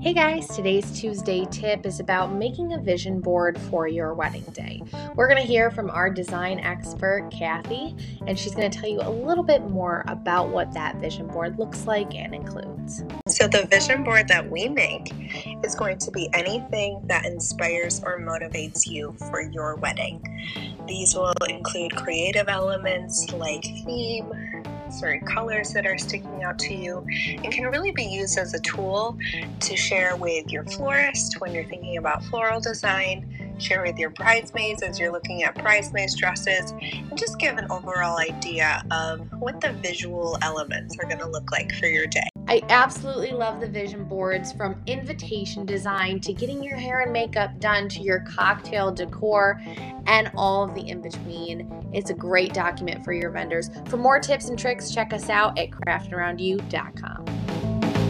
Hey guys, today's Tuesday tip is about making a vision board for your wedding day. We're going to hear from our design expert, Kathy, and she's going to tell you a little bit more about what that vision board looks like and includes. So, the vision board that we make is going to be anything that inspires or motivates you for your wedding. These will include creative elements like theme, certain colors that are sticking out to you and can really be used as a tool to share with your florist when you're thinking about floral design, share with your bridesmaids as you're looking at bridesmaids dresses, and just give an overall idea of what the visual elements are going to look like for your day. I absolutely love the vision boards from invitation design to getting your hair and makeup done to your cocktail decor and all of the in between. It's a great document for your vendors. For more tips and tricks, check us out at craftaroundyou.com.